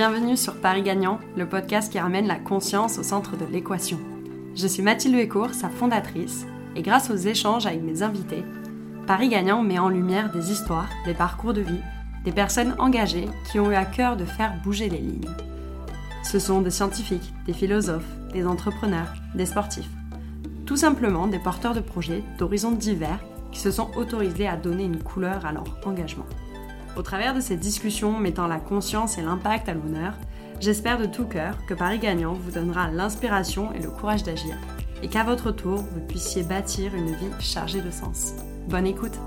Bienvenue sur Paris Gagnant, le podcast qui ramène la conscience au centre de l'équation. Je suis Mathilde Huécourt, sa fondatrice, et grâce aux échanges avec mes invités, Paris Gagnant met en lumière des histoires, des parcours de vie, des personnes engagées qui ont eu à cœur de faire bouger les lignes. Ce sont des scientifiques, des philosophes, des entrepreneurs, des sportifs. Tout simplement des porteurs de projets d'horizons divers qui se sont autorisés à donner une couleur à leur engagement. Au travers de ces discussions mettant la conscience et l'impact à l'honneur, j'espère de tout cœur que Paris Gagnant vous donnera l'inspiration et le courage d'agir, et qu'à votre tour, vous puissiez bâtir une vie chargée de sens. Bonne écoute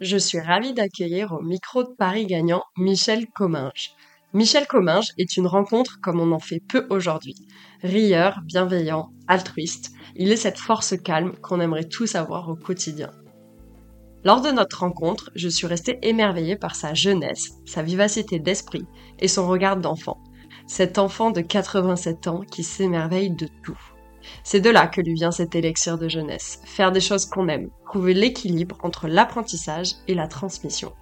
Je suis ravie d'accueillir au micro de Paris Gagnant Michel Comminges. Michel Comminges est une rencontre comme on en fait peu aujourd'hui. Rieur, bienveillant, altruiste, il est cette force calme qu'on aimerait tous avoir au quotidien. Lors de notre rencontre, je suis restée émerveillée par sa jeunesse, sa vivacité d'esprit et son regard d'enfant. Cet enfant de 87 ans qui s'émerveille de tout. C'est de là que lui vient cet élixir de jeunesse, faire des choses qu'on aime, trouver l'équilibre entre l'apprentissage et la transmission.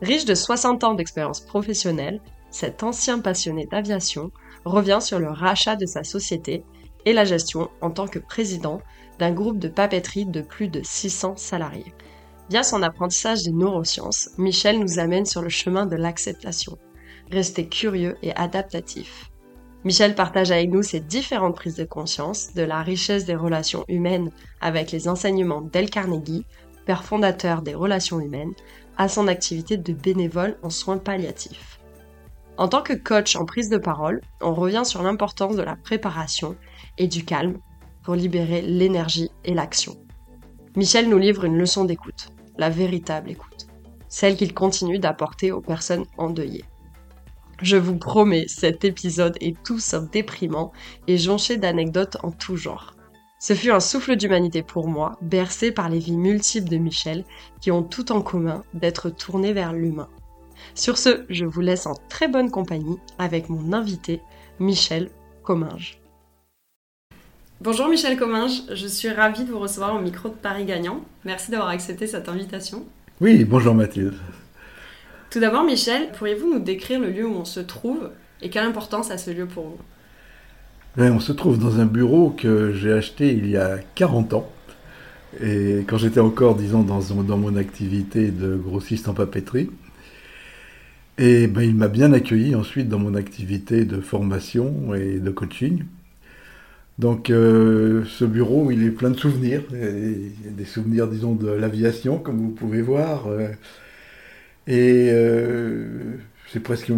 Riche de 60 ans d'expérience professionnelle, cet ancien passionné d'aviation revient sur le rachat de sa société et la gestion en tant que président d'un groupe de papeterie de plus de 600 salariés. Via son apprentissage des neurosciences, Michel nous amène sur le chemin de l'acceptation. Rester curieux et adaptatif. Michel partage avec nous ses différentes prises de conscience de la richesse des relations humaines avec les enseignements d'El Carnegie, père fondateur des relations humaines, à son activité de bénévole en soins palliatifs. En tant que coach en prise de parole, on revient sur l'importance de la préparation et du calme pour libérer l'énergie et l'action. Michel nous livre une leçon d'écoute, la véritable écoute, celle qu'il continue d'apporter aux personnes endeuillées. Je vous promets, cet épisode est tout sauf déprimant et jonché d'anecdotes en tout genre. Ce fut un souffle d'humanité pour moi, bercé par les vies multiples de Michel, qui ont tout en commun d'être tournées vers l'humain. Sur ce, je vous laisse en très bonne compagnie avec mon invité, Michel Comminges. Bonjour Michel Comminges, je suis ravie de vous recevoir au micro de Paris Gagnant. Merci d'avoir accepté cette invitation. Oui, bonjour Mathilde. Tout d'abord Michel, pourriez-vous nous décrire le lieu où on se trouve et quelle importance a ce lieu pour vous? Ben, On se trouve dans un bureau que j'ai acheté il y a 40 ans. Et quand j'étais encore, disons, dans, dans mon activité de grossiste en papeterie. Et ben, il m'a bien accueilli ensuite dans mon activité de formation et de coaching. Donc euh, ce bureau, il est plein de souvenirs, des souvenirs, disons, de l'aviation, comme vous pouvez voir. Euh, et euh, c'est presque,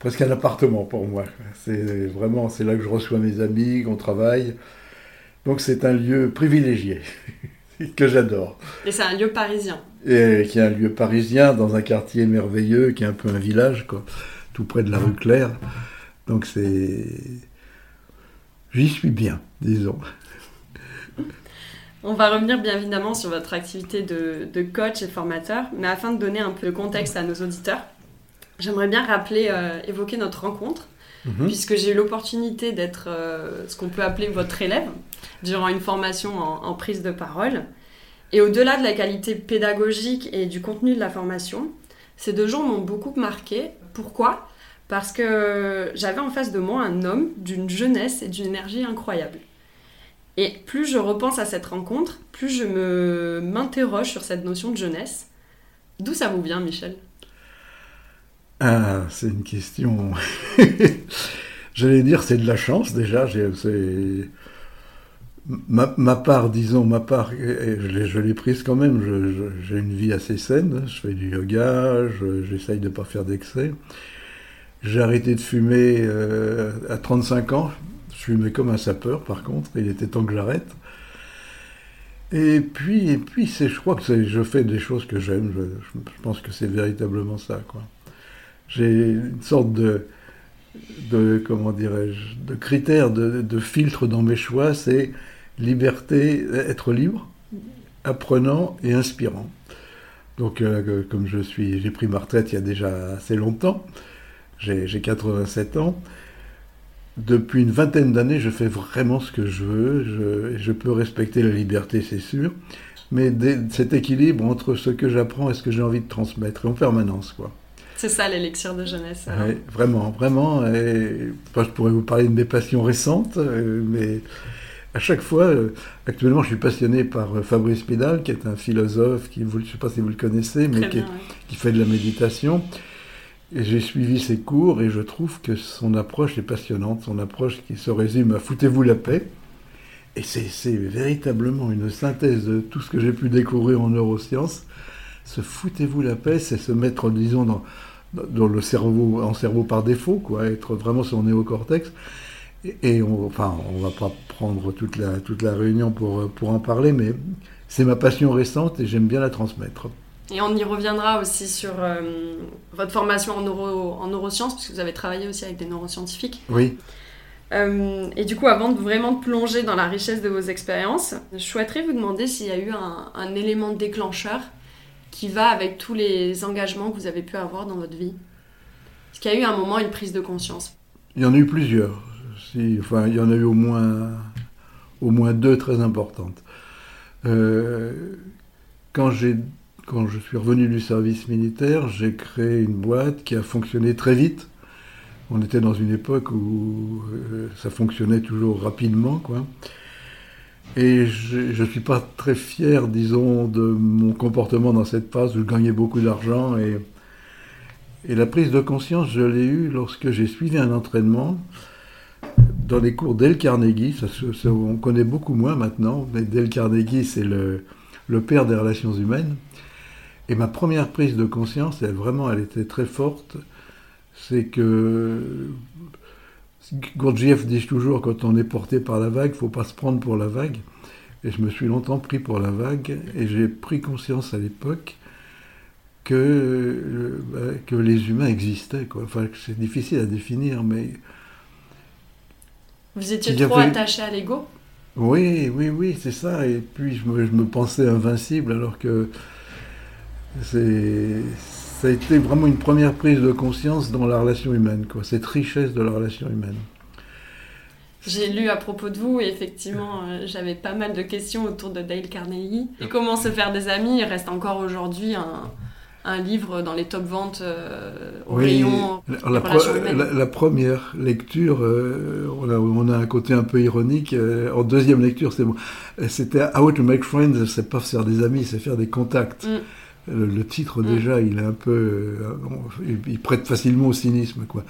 presque un appartement pour moi. C'est vraiment, c'est là que je reçois mes amis, qu'on travaille. Donc c'est un lieu privilégié, que j'adore. Et c'est un lieu parisien. Et qui est un lieu parisien, dans un quartier merveilleux, qui est un peu un village, quoi, tout près de la rue Claire. Donc c'est j'y suis bien, disons. On va revenir bien évidemment sur votre activité de, coach et formateur, mais afin de donner un peu de contexte à nos auditeurs, j'aimerais bien rappeler, euh, évoquer notre rencontre, mhm. puisque j'ai eu l'opportunité d'être euh, ce qu'on peut appeler votre élève durant une formation en, prise de parole. Et au-delà de la qualité pédagogique et du contenu de la formation, ces deux jours m'ont beaucoup marqué. Pourquoi? Parce que j'avais en face de moi un homme d'une jeunesse et d'une énergie incroyable. Et plus je repense à cette rencontre, plus je me m'interroge sur cette notion de jeunesse. D'où ça vous vient, Michel? Ah, c'est une question. J'allais dire, c'est de la chance déjà. C'est ma, part, disons, ma part, je l'ai prise quand même. J'ai une vie assez saine. Je fais du yoga. J'essaye de ne pas faire d'excès. J'ai arrêté de fumer euh, à 35 ans. Je fumais comme un sapeur, par contre. Il était temps que j'arrête. Et puis, et puis je crois que je fais des choses que j'aime. Je, pense que c'est véritablement ça. J'ai une sorte de, de comment dirais-je, de critère, de, filtre dans mes choix. C'est liberté, être libre, apprenant et inspirant. Donc, euh, comme je suis, j'ai pris ma retraite il y a déjà assez longtemps j'ai 87 ans. Depuis une vingtaine d'années, je fais vraiment ce que je veux. Je, je peux respecter la liberté, c'est sûr. mais cet équilibre entre ce que j'apprends et ce que j'ai envie de transmettre, en permanence, quoi. C'est ça l'élixir de jeunesse. Oui, vraiment, vraiment. Et, je pourrais vous parler de mes passions récentes, euh, mais à chaque fois, euh, actuellement, je suis passionné par euh, Fabrice Midal, qui est un philosophe, qui, je ne sais pas si vous le connaissez, mais qui, fait de la méditation. Et j'ai suivi ses cours et je trouve que son approche est passionnante, son approche qui se résume à foutez-vous la paix. Et c'est véritablement une synthèse de tout ce que j'ai pu découvrir en neurosciences. Se foutez-vous la paix, c'est se mettre, disons, dans, dans le cerveau, en cerveau par défaut, quoi, être vraiment sur le néocortex. Et, on, enfin, on va pas prendre toute la, toute la réunion pour, pour en parler, mais c'est ma passion récente et j'aime bien la transmettre. Et on y reviendra aussi sur euh, votre formation en, neuro, en neurosciences, puisque vous avez travaillé aussi avec des neuroscientifiques. Oui. Euh, et du coup, avant de vraiment plonger dans la richesse de vos expériences, je souhaiterais vous demander s'il y a eu un, un, élément déclencheur qui va avec tous les engagements que vous avez pu avoir dans votre vie. Est-ce qu'il y a eu un moment, une prise de conscience Il y en a eu plusieurs. Si, enfin, il y en a eu au moins, au moins deux très importantes. Euh, quand j'ai quand je suis revenu du service militaire, j'ai créé une boîte qui a fonctionné très vite. On était dans une époque où euh, ça fonctionnait toujours rapidement, quoi. Et je ne suis pas très fier, disons, de mon comportement dans cette phase où je gagnais beaucoup d'argent. Et, la prise de conscience, je l'ai eue lorsque j'ai suivi un entraînement dans les cours d'El Carnegie. On connaît beaucoup moins maintenant, mais Dale Carnegie, c'est le père des relations humaines. Et ma première prise de conscience, elle, vraiment, elle était très forte, c'est que Gurdjieff dit toujours, quand on est porté par la vague, il ne faut pas se prendre pour la vague. Et je me suis longtemps pris pour la vague, et j'ai pris conscience à l'époque que, euh, bah, que les humains existaient. Quoi. Enfin, c'est difficile à définir, mais... Vous étiez trop attaché à l'ego? Oui, oui, oui, c'est ça. Et puis je me, je me pensais invincible, alors que ça a été vraiment une première prise de conscience dans la relation humaine, quoi, cette richesse de la relation humaine. J'ai lu à propos de vous et effectivement, euh, j'avais pas mal de questions autour de Dale Carnegie. Et comment se faire des amis? Il reste encore aujourd'hui un, un, livre dans les top ventes euh, au rayon. La, la, première lecture, euh, on, a, on, a, un côté un peu ironique. en deuxième lecture, c'était How to Make Friends, c'est pas faire des amis, c'est faire des contacts. Mm le, titre mm. déjà, il est un peu, euh, il, prête facilement au cynisme, quoi.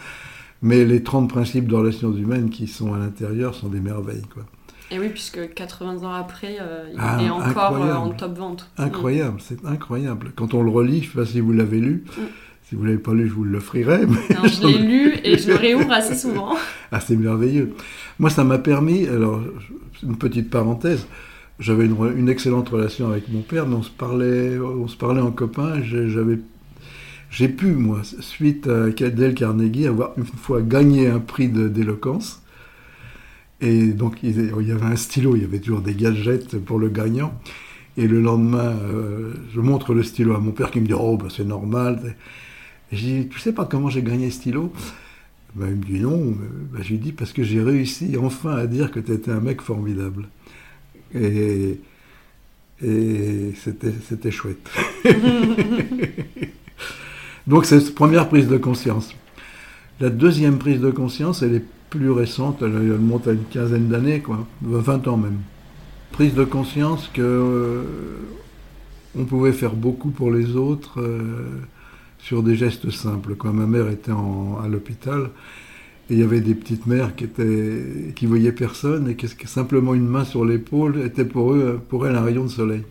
Mais les 30 principes de relations humaines qui sont à l'intérieur sont des merveilles, quoi. Et oui, puisque 80 ans après, euh, il ah, est encore euh, en top vente. Incroyable, c'est incroyable. Quand on le relit, je ne sais pas si vous l'avez lu. Mm. Si vous ne l'avez pas lu, je vous l'offrirai. Je l'ai lu et je le réouvre assez souvent. ah, c'est merveilleux. Moi, ça m'a permis, alors, une petite parenthèse, j'avais une, excellente relation avec mon père, mais on se parlait, on se parlait en copain. J'ai pu, moi, suite à Dale Carnegie, avoir une fois gagné un prix d'éloquence. Et donc, il y avait un stylo, il y avait toujours des gadgets pour le gagnant. Et le lendemain, euh, je montre le stylo à mon père qui me dit Oh, bah, c'est normal. Et je dis Tu sais pas comment j'ai gagné ce stylo? Ben, Il me dit Non. Ben, je lui dis Parce que j'ai réussi enfin à dire que tu étais un mec formidable. Et, et c'était chouette. Donc c'est cette première prise de conscience. La deuxième prise de conscience, elle est plus récente, elle, monte à une quinzaine d'années, quoi, 20 ans même. Prise de conscience que euh, on pouvait faire beaucoup pour les autres euh, sur des gestes simples. Quand ma mère était à l'hôpital, et il y avait des petites mères qui étaient, qui voyaient personne et que simplement une main sur l'épaule était pour eux, pour elles un rayon de soleil.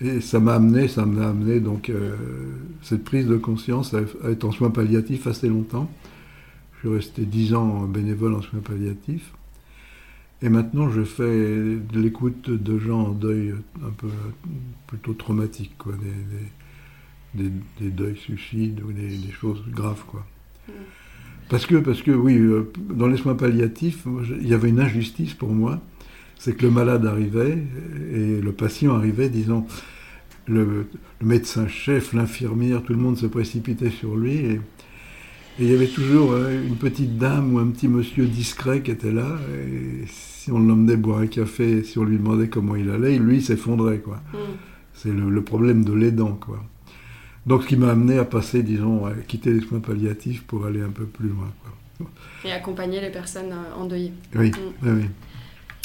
Et ça m'a amené, ça m'a amené donc euh, cette prise de conscience à, être en soins palliatifs assez longtemps. Je suis resté dix ans bénévole en soins palliatifs. Et maintenant, je fais de l'écoute de gens en deuil un peu plutôt traumatique, quoi, des, des, deuils suicides ou des, choses graves, quoi. Mm. Parce que, parce que oui, euh, dans les soins palliatifs, il y avait une injustice pour moi. C'est que le malade arrivait et le patient arrivait, disons, le, médecin-chef, l'infirmière, tout le monde se précipitait sur lui. Et, Et il y avait toujours euh, une petite dame ou un petit monsieur discret qui était là. Et si on l'emmenait boire un café, si on lui demandait comment il allait, lui, s'effondrait, quoi. Mm. C'est le, le problème de l'aidant, quoi. Donc, ce qui m'a amené à passer, disons, à quitter les soins palliatifs pour aller un peu plus loin, quoi. Et accompagner les personnes euh, endeuillées. Oui, oui, oui.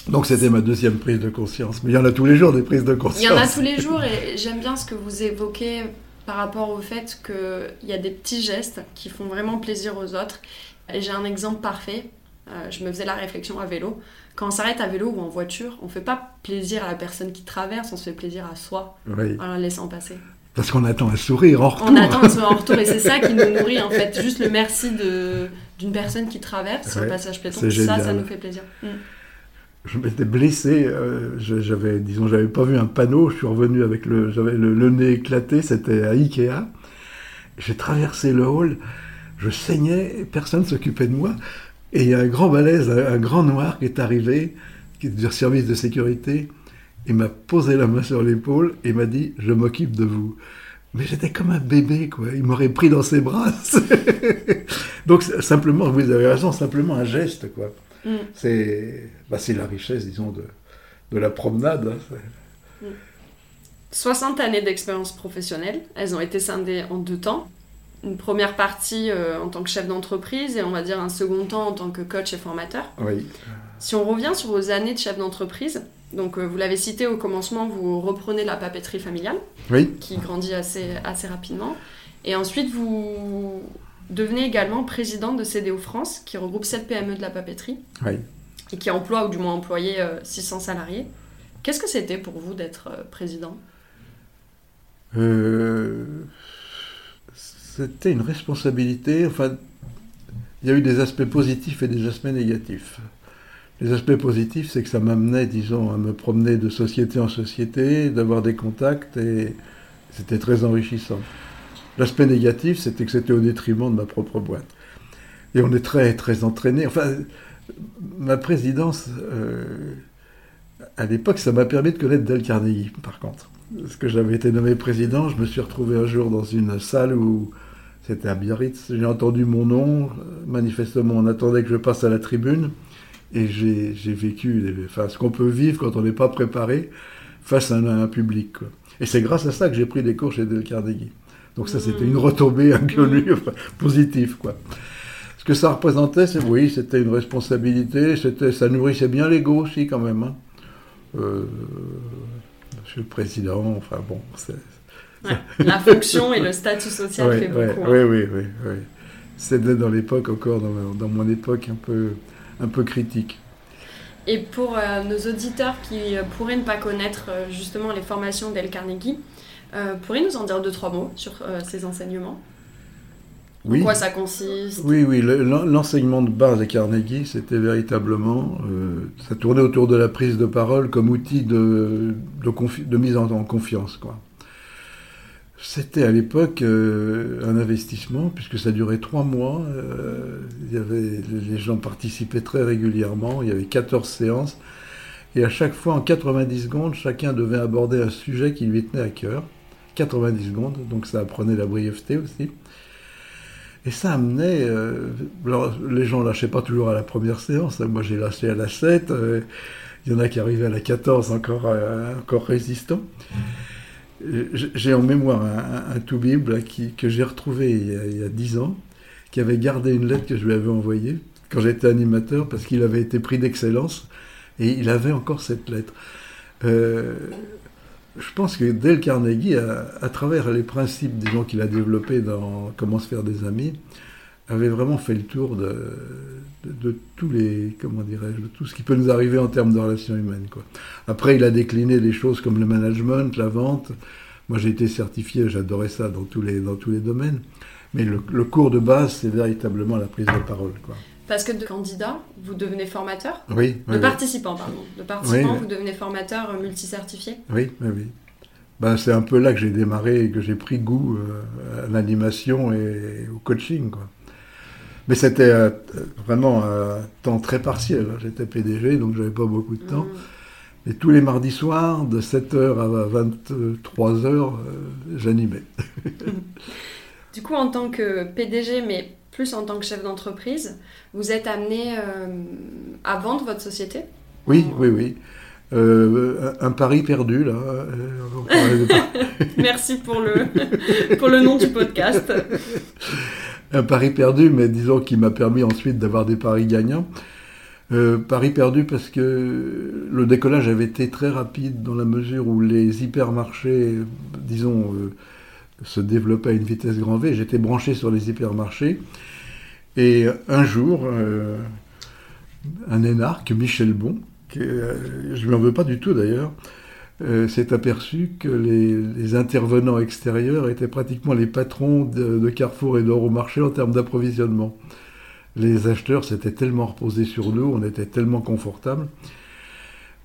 Donc, c'était ma deuxième prise de conscience. Mais il y en a tous les jours des prises de conscience. Il y en a tous les jours et j'aime bien ce que vous évoquez par rapport au fait qu'il y a des petits gestes qui font vraiment plaisir aux autres. Et j'ai un exemple parfait. Euh, je me faisais la réflexion à vélo. Quand on s'arrête à vélo ou en voiture, on ne fait pas plaisir à la personne qui traverse, on se fait plaisir à soi Oui, en la laissant passer. Parce qu'on attend un sourire en retour. On attend un sourire en retour et c'est ça qui nous nourrit en fait. Juste le merci de d'une personne qui traverse sur le Ouais, passage piéton, ça, ça nous fait plaisir. Mm. Je m'étais blessé, euh, j'avais, disons, j'avais pas vu un panneau, je suis revenu avec le, j'avais le, le nez éclaté, c'était à Ikea. J'ai traversé le hall, je saignais, personne s'occupait de moi. Et il y a un grand balèze, un, un grand noir qui est arrivé, qui est du service de sécurité, il m'a posé la main sur l'épaule et m'a dit Je m'occupe de vous. Mais j'étais comme un bébé, quoi. Il m'aurait pris dans ses bras. Donc, simplement, vous avez raison, simplement un geste, quoi. Mm. C'est bah, la richesse, disons, de, de la promenade. hein. C'est- 60 années d'expérience professionnelle, elles ont été scindées en deux temps. Une première partie euh, en tant que chef d'entreprise et on va dire un second temps en tant que coach et formateur. Oui, Si on revient sur vos années de chef d'entreprise, donc euh, vous l'avez cité au commencement, vous reprenez la papeterie familiale oui, qui grandit assez, assez rapidement. Et ensuite, vous devenez également président de CDO France qui regroupe 7 PME de la papeterie oui. et qui emploie ou du moins employé euh, 600 salariés. Qu'est-ce que c'était pour vous d'être euh, président? C'était une responsabilité. Enfin, il y a eu des aspects positifs et des aspects négatifs. Les aspects positifs, c'est que ça m'amenait, disons, à me promener de société en société, d'avoir des contacts, et c'était très enrichissant. L'aspect négatif, c'était que c'était au détriment de ma propre boîte. Et on est très, très entraîné. Enfin, ma présidence, euh, à l'époque, ça m'a permis de connaître Dale Carnegie, par contre. Parce que j'avais été nommé président, je me suis retrouvé un jour dans une salle où c'était à Biarritz. J'ai entendu mon nom, manifestement on attendait que je passe à la tribune, et j'ai j'ai vécu enfin, ce qu'on peut vivre quand on n'est pas préparé face à un, à un public. quoi. Et c'est grâce à ça que j'ai pris des cours chez Dale Carnegie. Donc ça, c'était une retombée inconnue, enfin, positive. Quoi. Ce que ça représentait, c'est oui, c'était une responsabilité, c'était, ça nourrissait bien l'ego aussi quand même. hein. Euh, Monsieur le Président, enfin bon, c'est, Ouais, La fonction et le statut social Ouais, fait ouais, beaucoup. hein. Oui, oui, oui. C'était dans l'époque encore, dans, mon époque un peu, un peu critique. Et pour euh, nos auditeurs qui euh, pourraient ne pas connaître euh, justement les formations d'El Carnegie, pourriez nous en dire deux, trois mots sur ces enseignements? Oui, En quoi ça consiste? Oui, oui. le- l'en- L'enseignement de base de Carnegie, c'était véritablement, euh, ça tournait autour de la prise de parole comme outil de, de, confi- de mise en, en confiance, quoi. C'était à l'époque euh, un investissement, puisque ça durait trois mois. euh, il y avait, les gens participaient très régulièrement. Il y avait 14 séances. Et à chaque fois, en 90 secondes, chacun devait aborder un sujet qui lui tenait à cœur. 90 secondes, donc ça apprenait la brièveté aussi. Et ça amenait. euh, les gens lâchaient pas toujours à la première séance. hein. Moi, j'ai lâché à la 7. euh, il y en a qui arrivaient à la 14 encore, encore résistants. J'ai en mémoire un, tout bible qui, que j'ai retrouvé il y, a, 10 ans, qui avait gardé une lettre que je lui avais envoyée quand j'étais animateur parce qu'il avait été pris d'excellence et il avait encore cette lettre. Euh, je pense que Dale Carnegie, à, travers les principes qu'il a développés dans Comment se faire des amis, avait vraiment fait le tour de, de, de tous les, comment dirais-je, de tout ce qui peut nous arriver en termes de relations humaines. Quoi. Après, il a décliné des choses comme le management, la vente. Moi, j'ai été certifié, j'adorais ça dans tous les, dans tous les domaines. Mais le, le cours de base, c'est véritablement la prise de parole. Quoi. Parce que de candidat, vous devenez formateur? Oui, De oui. participant, pardon. De participant, Oui. vous devenez formateur multicertifié? Oui, oui, oui. Ben, c'est un peu là que j'ai démarré et que j'ai pris goût euh, à l'animation et au coaching. Quoi. Mais c'était euh, vraiment un temps très partiel. J'étais PDG, donc j'avais pas beaucoup de temps. Mm. Et tous les mardis soirs, de 7h à 23h, euh, j'animais. Du coup, en tant que PDG, mais plus en tant que chef d'entreprise, vous êtes amené à vendre votre société? Oui, oui, oui. un pari perdu, là. Merci pour le, pour le nom du podcast. un pari perdu, mais disons qui m'a permis ensuite d'avoir des paris gagnants. Euh, pari perdu parce que le décollage avait été très rapide dans la mesure où les hypermarchés, disons, euh, se développaient à une vitesse grand V. J'étais branché sur les hypermarchés. Et un jour, euh, un énarque, Michel Bon, je ne lui en veux pas du tout d'ailleurs, s'est aperçu que les, intervenants extérieurs étaient pratiquement les patrons de, Carrefour et d'Euromarché en termes d'approvisionnement les acheteurs s'étaient tellement reposés sur nous, on était tellement confortables.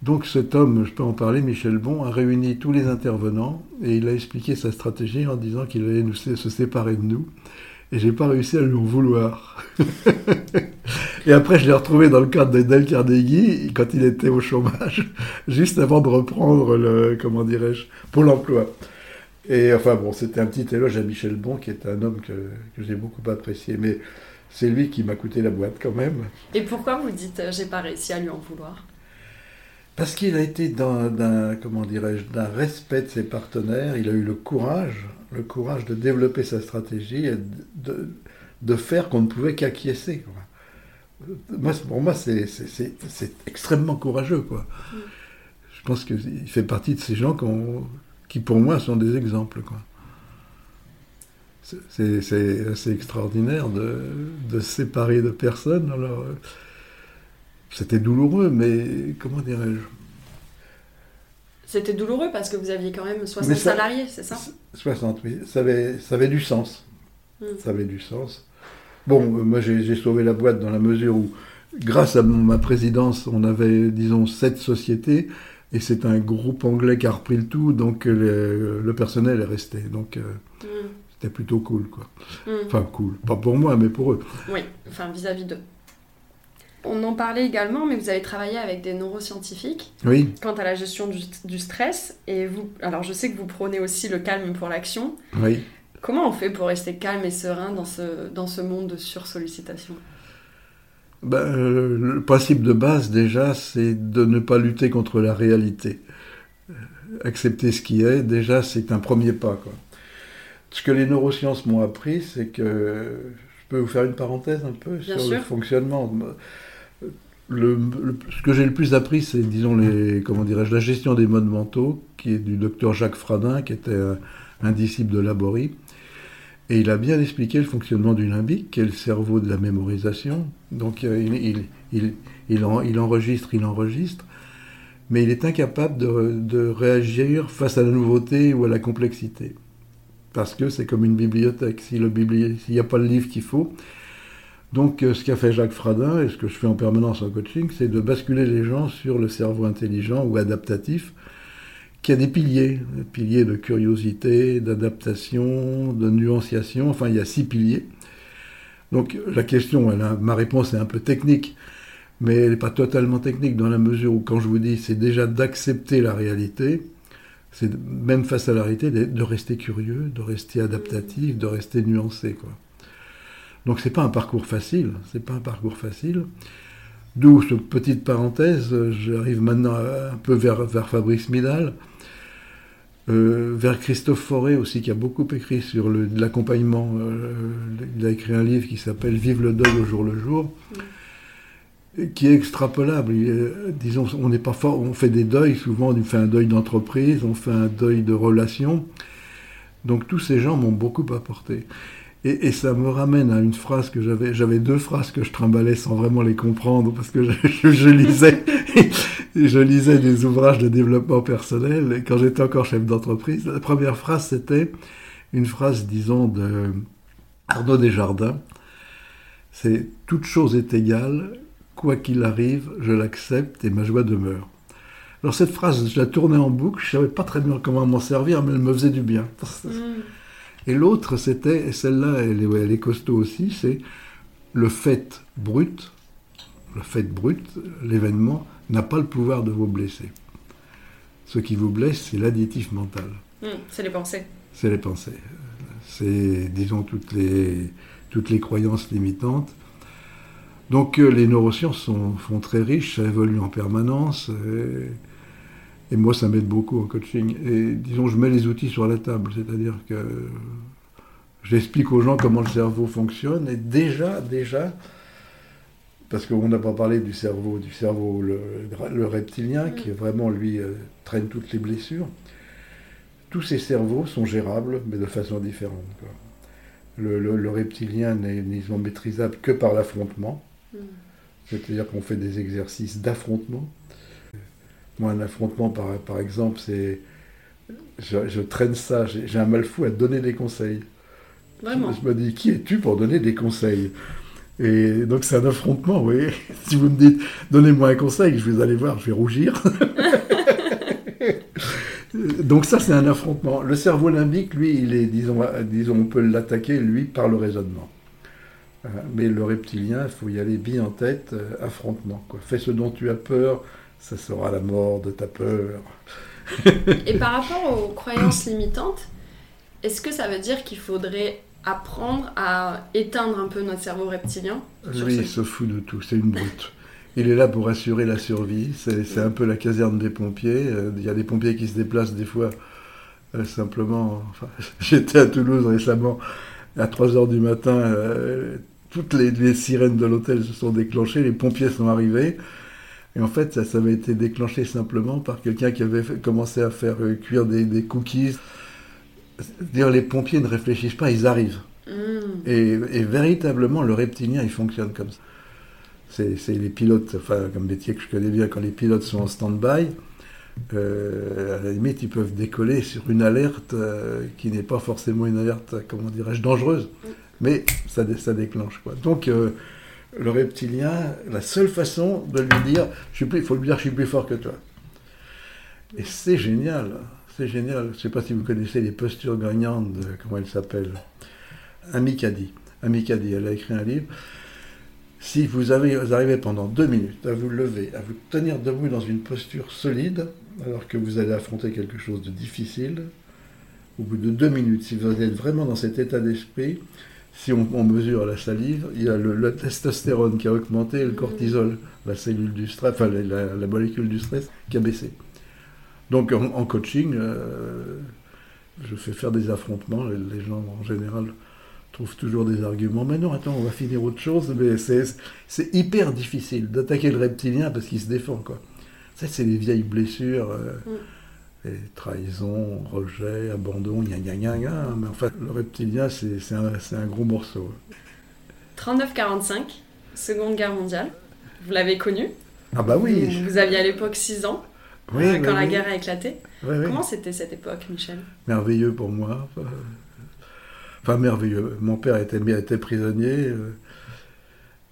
Donc cet homme, je peux en parler, Michel Bon, a réuni tous les intervenants et il a expliqué sa stratégie en disant qu'il allait nous, se séparer de nous. Et j'ai pas réussi à lui en vouloir. et après, je l'ai retrouvé dans le cadre de Del Carnegie, quand il était au chômage, juste avant de reprendre le, comment dirais-je, Pôle emploi. Et enfin bon, c'était un petit éloge à Michel Bon, qui est un homme que, que j'ai beaucoup apprécié. Mais c'est lui qui m'a coûté la boîte quand même. Et pourquoi vous dites euh, j'ai pas réussi à lui en vouloir? Parce qu'il a été d'un comment dirais-je d'un respect de ses partenaires. Il a eu le courage, le courage de développer sa stratégie et de, de faire qu'on ne pouvait qu'acquiescer. Moi, pour moi, c'est extrêmement courageux. Quoi. Mm. Je pense qu'il fait partie de ces gens qui, pour moi, sont des exemples. Quoi c'est assez extraordinaire de, de, se séparer de personnes. Euh, c'était douloureux, mais comment dirais-je? C'était douloureux parce que vous aviez quand même 60 salariés, c'est ça? 60, oui. Ça avait, ça avait du sens. Hmm. Ça avait du sens. Bon, euh, moi j'ai sauvé la boîte dans la mesure où, grâce à ma présidence, on avait, disons, sept sociétés. Et c'est un groupe anglais qui a repris le tout, donc le, personnel est resté. Donc, euh, hmm c'était plutôt cool, quoi. Hmm. Enfin, cool. Pas pour moi, mais pour eux. Oui, enfin, vis-à-vis d'eux. On en parlait également, mais vous avez travaillé avec des neuroscientifiques oui. quant à la gestion du, stress. Et vous, alors je sais que vous prônez aussi le calme pour l'action. Oui. Comment on fait pour rester calme et serein dans ce, dans ce monde de sursollicitation? Ben, euh, Le principe de base, déjà, c'est de ne pas lutter contre la réalité. Euh, accepter ce qui est, déjà, c'est un premier pas. Quoi. Ce que les neurosciences m'ont appris, c'est que. Je peux vous faire une parenthèse un peu sur le fonctionnement. Ce que j'ai le plus appris, c'est, disons, les, comment dirais-je, la gestion des modes mentaux, qui est du docteur Jacques Fradin, qui était un, disciple de Laborie. Et il a bien expliqué le fonctionnement du limbique, qui est le cerveau de la mémorisation. Donc euh, il, enregistre, il enregistre, mais il est incapable de réagir face à la nouveauté ou à la complexité parce que c'est comme une bibliothèque. S'il n'y a pas le livre qu'il faut. Donc, euh, ce qu'a fait Jacques Fradin, et ce que je fais en permanence en coaching, c'est de basculer les gens sur le cerveau intelligent ou adaptatif, qui a des piliers, piliers de curiosité, d'adaptation, de nuanciation, enfin, il y a six piliers. Donc, la question, ma réponse est un peu technique, mais elle n'est pas totalement technique dans la mesure où, quand je vous dis, c'est déjà d'accepter la réalité, c'est même face à la réalité de rester curieux, de rester adaptatif, de rester nuancé. Quoi. Donc c'est pas un parcours facile, c'est pas un parcours facile. D'où cette petite parenthèse, j'arrive maintenant un peu vers, vers Fabrice Midal, euh, vers Christophe Forêt aussi, qui a beaucoup écrit sur l'accompagnement. Euh, il a écrit un livre qui s'appelle Vive le deuil au jour le jour qui est extrapolable. disons, on n'est pas fort, on fait des deuils, souvent on fait un deuil d'entreprise, on fait un deuil de relation. Donc tous ces gens m'ont beaucoup apporté. Et, ça me ramène à une phrase que j'avais, j'avais deux phrases que je trimballais sans vraiment les comprendre parce que je, lisais, je lisais des ouvrages de développement personnel quand j'étais encore chef d'entreprise, la première phrase c'était une phrase, disons, de Arnaud Desjardins. C'est toute chose est égale, quoi qu'il arrive, je l'accepte et ma joie demeure. Alors cette phrase, je la tournais en boucle, je savais pas très bien comment m'en servir, mais elle me faisait du bien. Mm. Et l'autre, c'était, et celle-là, elle, elle, est costaud aussi, c'est le fait brut, le fait brut, l'événement, n'a pas le pouvoir de vous blesser. Ce qui vous blesse, c'est l'additif mental. Mm, c'est les pensées. C'est les pensées. C'est, disons, toutes les toutes les croyances limitantes. Donc les neurosciences sont, font très riches, ça évolue en permanence. Et, et moi, ça m'aide beaucoup en coaching. Et disons, je mets les outils sur la table, c'est-à-dire que j'explique aux gens comment le cerveau fonctionne. Et déjà, déjà, parce qu'on n'a pas parlé du cerveau, du cerveau le, reptilien, qui est vraiment, lui, euh, traîne toutes les blessures. Tous ces cerveaux sont gérables, mais de façon différente. Le, reptilien n'est maîtrisable que par l'affrontement. Mm. C'est-à-dire qu'on fait des exercices d'affrontement. Moi, un affrontement, par, par exemple, c'est. Je, je, traîne ça, j'ai un mal fou à donner des conseils. Vraiment. Je, je me dis, qui es-tu pour donner des conseils? Et donc c'est un affrontement, oui. Si vous me dites, donnez-moi un conseil, je vais aller voir, je vais rougir. donc ça c'est un affrontement. Le cerveau limbique, lui, il est, disons, disons on peut l'attaquer, lui, par le raisonnement. Euh, mais le reptilien, il faut y aller bien en tête, euh, affrontement. Quoi. Fais ce dont tu as peur, ça sera la mort de ta peur. Et par rapport aux croyances limitantes, est-ce que ça veut dire qu'il faudrait apprendre à éteindre un peu notre cerveau reptilien. Lui, il se fout de tout, c'est une brute. Il est là pour assurer la survie, c'est un peu la caserne des pompiers. Euh, il y a des pompiers qui se déplacent des fois euh, simplement. J'étais à Toulouse récemment, à 3h du matin, euh, toutes les, sirènes de l'hôtel se sont déclenchées, les pompiers sont arrivés. Et en fait, ça, ça avait été déclenché simplement par quelqu'un qui avait commencé à faire cuire des, des cookies dire les pompiers ne réfléchissent pas, ils arrivent. Mm. Et, véritablement, le reptilien, il fonctionne comme ça. C'est les pilotes, enfin, comme métier que je connais bien, quand les pilotes sont en stand-by, euh, à la limite, ils peuvent décoller sur une alerte euh, qui n'est pas forcément une alerte, comment dirais-je, dangereuse, mm. mais ça, ça déclenche. Quoi. Donc, euh, le reptilien, la seule façon de lui dire, il faut lui dire, je suis plus fort que toi. Et c'est génial c'est génial. Je ne sais pas si vous connaissez les postures gagnantes, de, comment elle s'appelle Amicadi. Amicadi, elle a écrit un livre. Si vous, arrivez pendant deux minutes à vous lever, à vous tenir debout dans une posture solide, alors que vous allez affronter quelque chose de difficile, au bout de deux minutes, si vous êtes vraiment dans cet état d'esprit, si on, mesure la salive, il y a le, testostérone qui a augmenté et le cortisol, la cellule du stress, enfin la molécule du stress, qui a baissé. Donc en, coaching, euh, je fais faire des affrontements. Les, gens en général trouvent toujours des arguments. Mais non, attends, on va finir autre chose. Mais c'est hyper difficile d'attaquer le reptilien parce qu'il se défend. Quoi. Ça, c'est les vieilles blessures. Euh, mm. Trahison, rejet, abandon, gna gna gna gna. Mais en fait, le reptilien, c'est un, un, gros morceau. 39-45, Seconde Guerre mondiale. Vous l'avez connu Ah bah oui. Vous, vous aviez à l'époque 6 ans. Euh, quand la guerre a éclaté. Comment c'était cette époque, Michel? Merveilleux pour moi. Enfin, merveilleux. Mon père était, était prisonnier. Euh,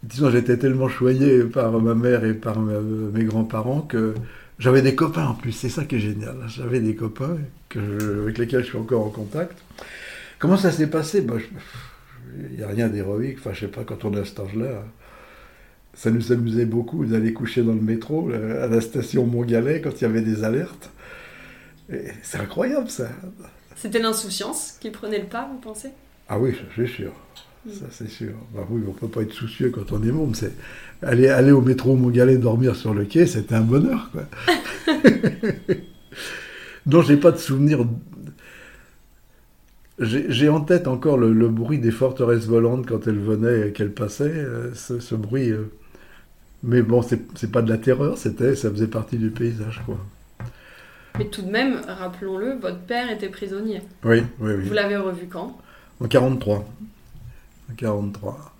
disons, j'étais tellement choyé par ma mère et par mes grands-parents que j'avais des copains en plus. C'est ça qui est génial. J'avais des copains que avec lesquels je suis encore en contact. Comment ça s'est passé? Il n'y a rien d'héroïque. Enfin, je sais pas, quand on est à cet âge-là ça nous amusait beaucoup d'aller coucher dans le métro à la station Montgalais quand il y avait des alertes. C'est incroyable ça. C'était l'insouciance qui prenait le pas, vous pensez? Ah oui, c'est sûr. Ça c'est sûr. Bah oui, on peut pas être soucieux quand on est môme. C'est aller, aller au métro Montgalais dormir sur le quai, c'était un bonheur quoi. Donc j'ai pas de souvenir. J'ai en tête encore le, bruit des forteresses volantes quand elles venaient et qu'elles passaient. Euh, ce, bruit. Euh, mais bon, c'est pas de la terreur, c'était, ça faisait partie du paysage, quoi. Mais tout de même, rappelons-le, votre père était prisonnier. Oui, oui, oui. Vous l'avez revu quand? En 43. En 43.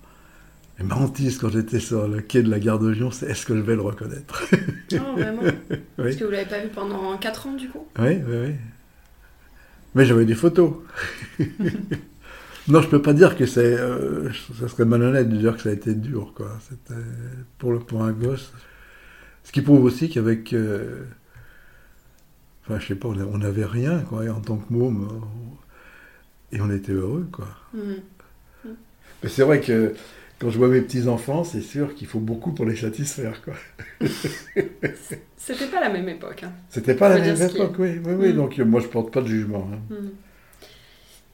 Et ma hantise quand j'étais sur le quai de la gare de Lyon, c'est est-ce que je vais le reconnaître? Oh, vraiment Parce que vous l'avez pas vu pendant 4 ans, du coup? Oui, oui, oui. Mais j'avais des photos. Non, je peux pas dire que c'est. Euh, ça serait malhonnête de dire que ça a été dur, quoi. C'était pour, le, pour un gosse. Ce qui prouve aussi qu'avec. Euh, enfin, je sais pas, on n'avait rien, quoi, en tant que môme. Euh, et on était heureux, quoi. Mmh. Mais c'est vrai que quand je vois mes petits-enfants, c'est sûr qu'il faut beaucoup pour les satisfaire, quoi. C'était pas la même époque. Hein. C'était pas la même époque, oui. oui, oui. Mmh. Donc moi, je porte pas de jugement. Hein. Mmh.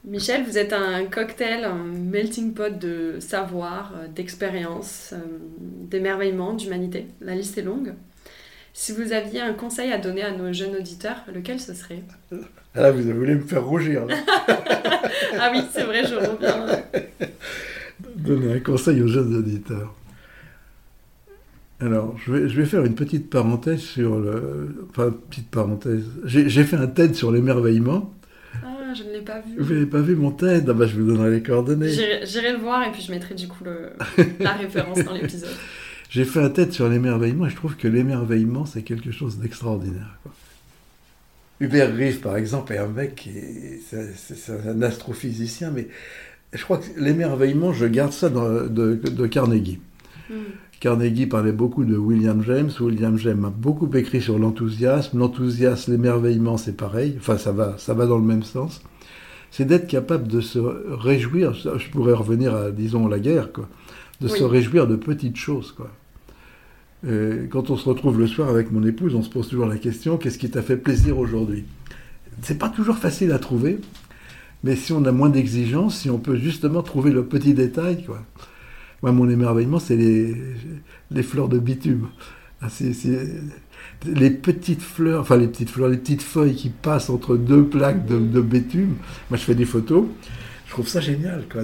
Michel, vous êtes un cocktail, un melting pot de savoir, euh, d'expérience, euh, d'émerveillement, d'humanité. La liste est longue. Si vous aviez un conseil à donner à nos jeunes auditeurs, lequel ce serait? Ah Là, vous voulu me faire rougir. ah oui, c'est vrai, je reviens. Donner un conseil aux jeunes auditeurs. Alors, je vais, je vais, faire une petite parenthèse sur le. Enfin, petite parenthèse. J'ai fait un TED sur l'émerveillement. Ah, je ne l'ai pas vu. Vous n'avez pas vu mon TED? Ah bah, Je vous donnerai les coordonnées. J'irai le voir et puis je mettrai du coup le, la référence dans l'épisode. J'ai fait un TED sur l'émerveillement et je trouve que l'émerveillement, c'est quelque chose d'extraordinaire. Hubert Reeve, par exemple, est un mec C'est un astrophysicien, mais je crois que l'émerveillement, je garde ça de, de, Carnegie. Hmm. Carnegie parlait beaucoup de William James. William James a beaucoup écrit sur l'enthousiasme. L'enthousiasme, l'émerveillement, c'est pareil. Enfin, ça va, ça va dans le même sens. C'est d'être capable de se réjouir. Je pourrais revenir à, disons, la guerre, quoi. De se réjouir de petites choses, quoi. quand on se retrouve le soir avec mon épouse, on se pose toujours la question qu'est-ce qui t'a fait plaisir aujourd'hui? C'est pas toujours facile à trouver, mais si on a moins d'exigences, si on peut justement trouver le petit détail, quoi. Moi, mon émerveillement, c'est les, fleurs de bitume. Ah, les petites fleurs, enfin les petites fleurs, les petites feuilles qui passent entre deux plaques de, bitume. Moi, je fais des photos. Je trouve ça génial. Quoi,